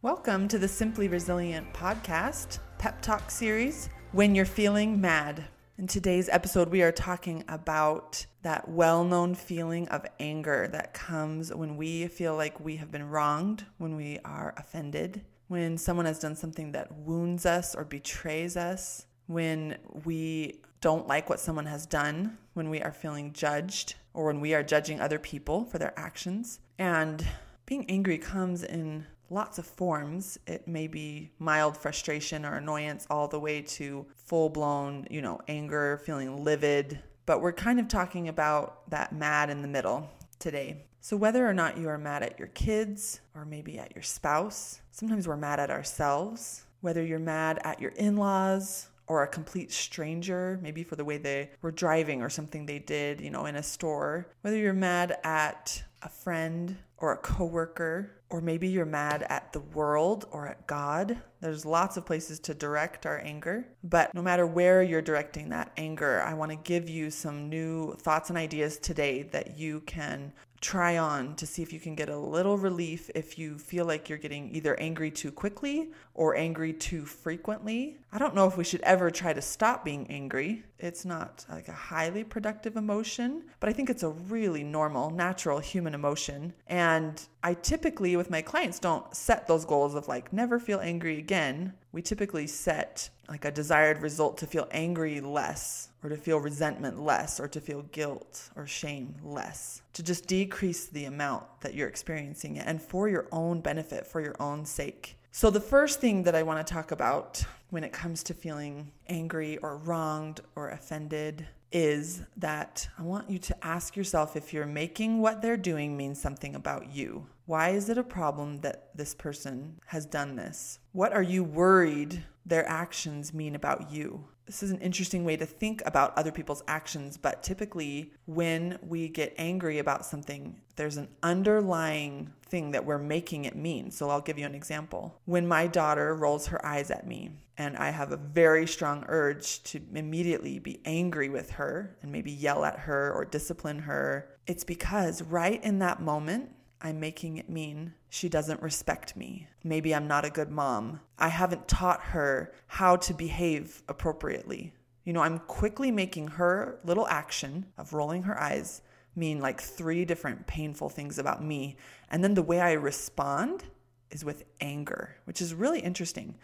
Welcome to the Simply Resilient podcast, pep talk series, When You're Feeling Mad. In today's episode, we are talking about that well known feeling of anger that comes when we feel like we have been wronged, when we are offended, when someone has done something that wounds us or betrays us, when we don't like what someone has done, when we are feeling judged, or when we are judging other people for their actions. And being angry comes in lots of forms. It may be mild frustration or annoyance all the way to full blown, you know, anger, feeling livid. But we're kind of talking about that mad in the middle today. So, whether or not you are mad at your kids or maybe at your spouse, sometimes we're mad at ourselves. Whether you're mad at your in laws or a complete stranger, maybe for the way they were driving or something they did, you know, in a store. Whether you're mad at a friend or a coworker, or maybe you're mad at the world or at God. There's lots of places to direct our anger. But no matter where you're directing that anger, I want to give you some new thoughts and ideas today that you can try on to see if you can get a little relief if you feel like you're getting either angry too quickly or angry too frequently. I don't know if we should ever try to stop being angry. It's not like a highly productive emotion, but I think it's a really normal, natural human emotion. And I typically, with my clients, don't set those goals of like never feel angry again. We typically set like a desired result to feel angry less or to feel resentment less or to feel guilt or shame less to just decrease the amount that you're experiencing it and for your own benefit for your own sake. So the first thing that i want to talk about when it comes to feeling angry or wronged or offended is that I want you to ask yourself if you're making what they're doing mean something about you. Why is it a problem that this person has done this? What are you worried their actions mean about you? This is an interesting way to think about other people's actions, but typically, when we get angry about something, there's an underlying thing that we're making it mean. So, I'll give you an example. When my daughter rolls her eyes at me, and I have a very strong urge to immediately be angry with her and maybe yell at her or discipline her, it's because right in that moment, I'm making it mean she doesn't respect me. Maybe I'm not a good mom. I haven't taught her how to behave appropriately. You know, I'm quickly making her little action of rolling her eyes mean like three different painful things about me. And then the way I respond is with anger, which is really interesting.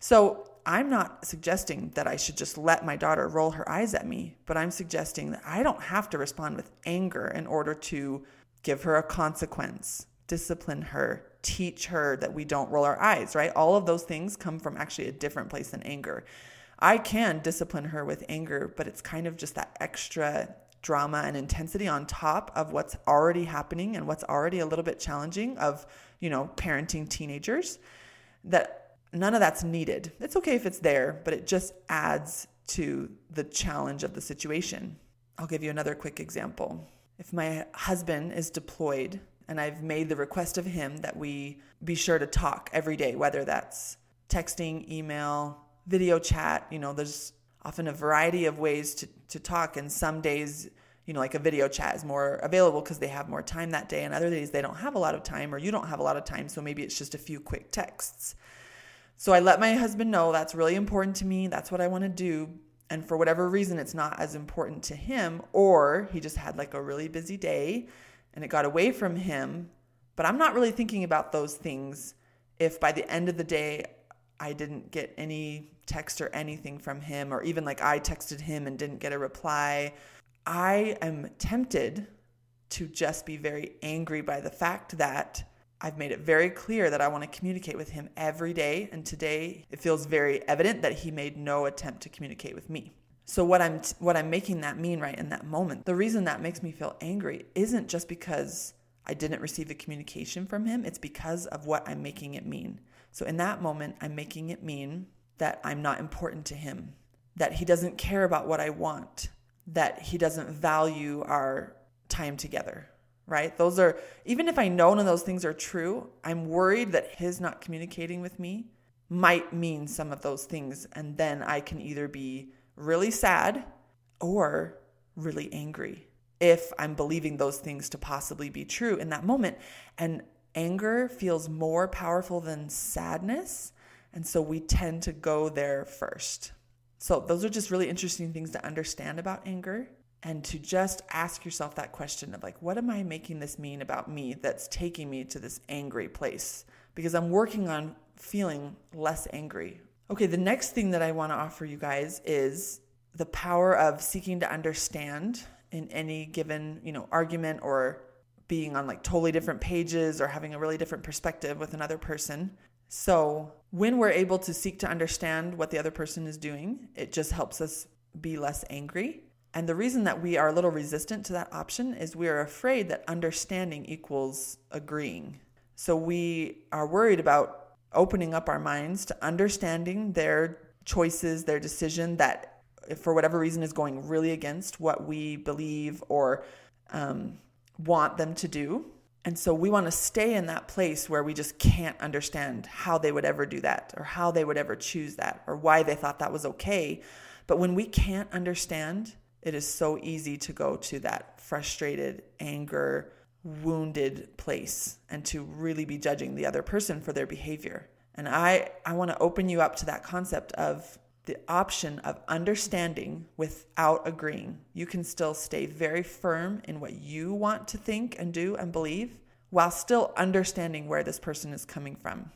So I'm not suggesting that I should just let my daughter roll her eyes at me, but I'm suggesting that I don't have to respond with anger in order to give her a consequence, discipline her, teach her that we don't roll our eyes, right? All of those things come from actually a different place than anger. I can discipline her with anger, but it's kind of just that extra drama and intensity on top of what's already happening and what's already a little bit challenging of, you know, parenting teenagers that none of that's needed. It's okay if it's there, but it just adds to the challenge of the situation. I'll give you another quick example if my husband is deployed and I've made the request of him that we be sure to talk every day, whether that's texting, email, video chat, you know, there's often a variety of ways to, to talk. And some days, you know, like a video chat is more available because they have more time that day. And other days they don't have a lot of time or you don't have a lot of time. So maybe it's just a few quick texts. So I let my husband know that's really important to me. That's what I want to do and for whatever reason it's not as important to him or he just had like a really busy day and it got away from him. But i'm not really thinking about those things if by the end of the day i didn't get any text or anything from him or even like i texted him and didn't get a reply. I am tempted to just be very angry by the fact that I've made it very clear that I want to communicate with him every day, and today it feels very evident that he made no attempt to communicate with me. So what I'm what I'm making that mean right in that moment. The reason that makes me feel angry isn't just because I didn't receive the communication from him, it's because of what I'm making it mean. So in that moment, I'm making it mean that I'm not important to him, that he doesn't care about what I want, that he doesn't value our time together right? Those are, even if I know none of those things are true, I'm worried that his not communicating with me might mean some of those things. And then I can either be really sad or really angry if I'm believing those things to possibly be true in that moment. And anger feels more powerful than sadness. And so we tend to go there first. So, those are just really interesting things to understand about anger and to just ask yourself that question of like, what am I making this mean about me that's taking me to this angry place? Because I'm working on feeling less angry. Okay, the next thing that I want to offer you guys is the power of seeking to understand in any given, you know, argument or being on like totally different pages or having a really different perspective with another person. So, when we're able to seek to understand what the other person is doing, it just helps us be less angry. And the reason that we are a little resistant to that option is we are afraid that understanding equals agreeing. So, we are worried about opening up our minds to understanding their choices, their decision that, for whatever reason, is going really against what we believe or um, want them to do. And so we want to stay in that place where we just can't understand how they would ever do that or how they would ever choose that or why they thought that was okay. But when we can't understand, it is so easy to go to that frustrated, anger, wounded place and to really be judging the other person for their behavior. And I, I want to open you up to that concept of the option of understanding without agreeing. You can still stay very firm in what you want to think and do and believe while still understanding where this person is coming from.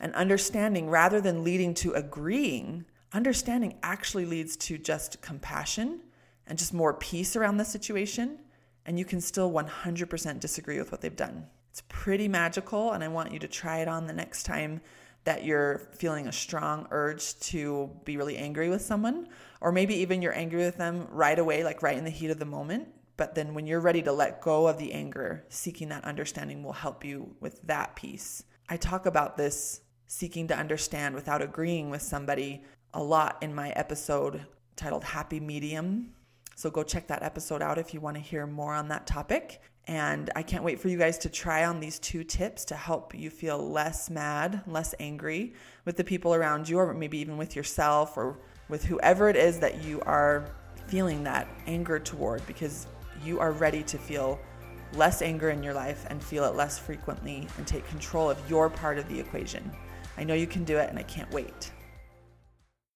And understanding rather than leading to agreeing, understanding actually leads to just compassion and just more peace around the situation. And you can still 100% disagree with what they've done. It's pretty magical, and I want you to try it on the next time that you're feeling a strong urge to be really angry with someone, or maybe even you're angry with them right away, like right in the heat of the moment. But then when you're ready to let go of the anger, seeking that understanding will help you with that piece. I talk about this seeking to understand without agreeing with somebody a lot in my episode titled Happy Medium. So go check that episode out if you want to hear more on that topic. And I can't wait for you guys to try on these two tips to help you feel less mad, less angry with the people around you, or maybe even with yourself or with whoever it is that you are feeling that anger toward because you are ready to feel less anger in your life and feel it less frequently and take control of your part of the equation. I know you can do it, and I can't wait.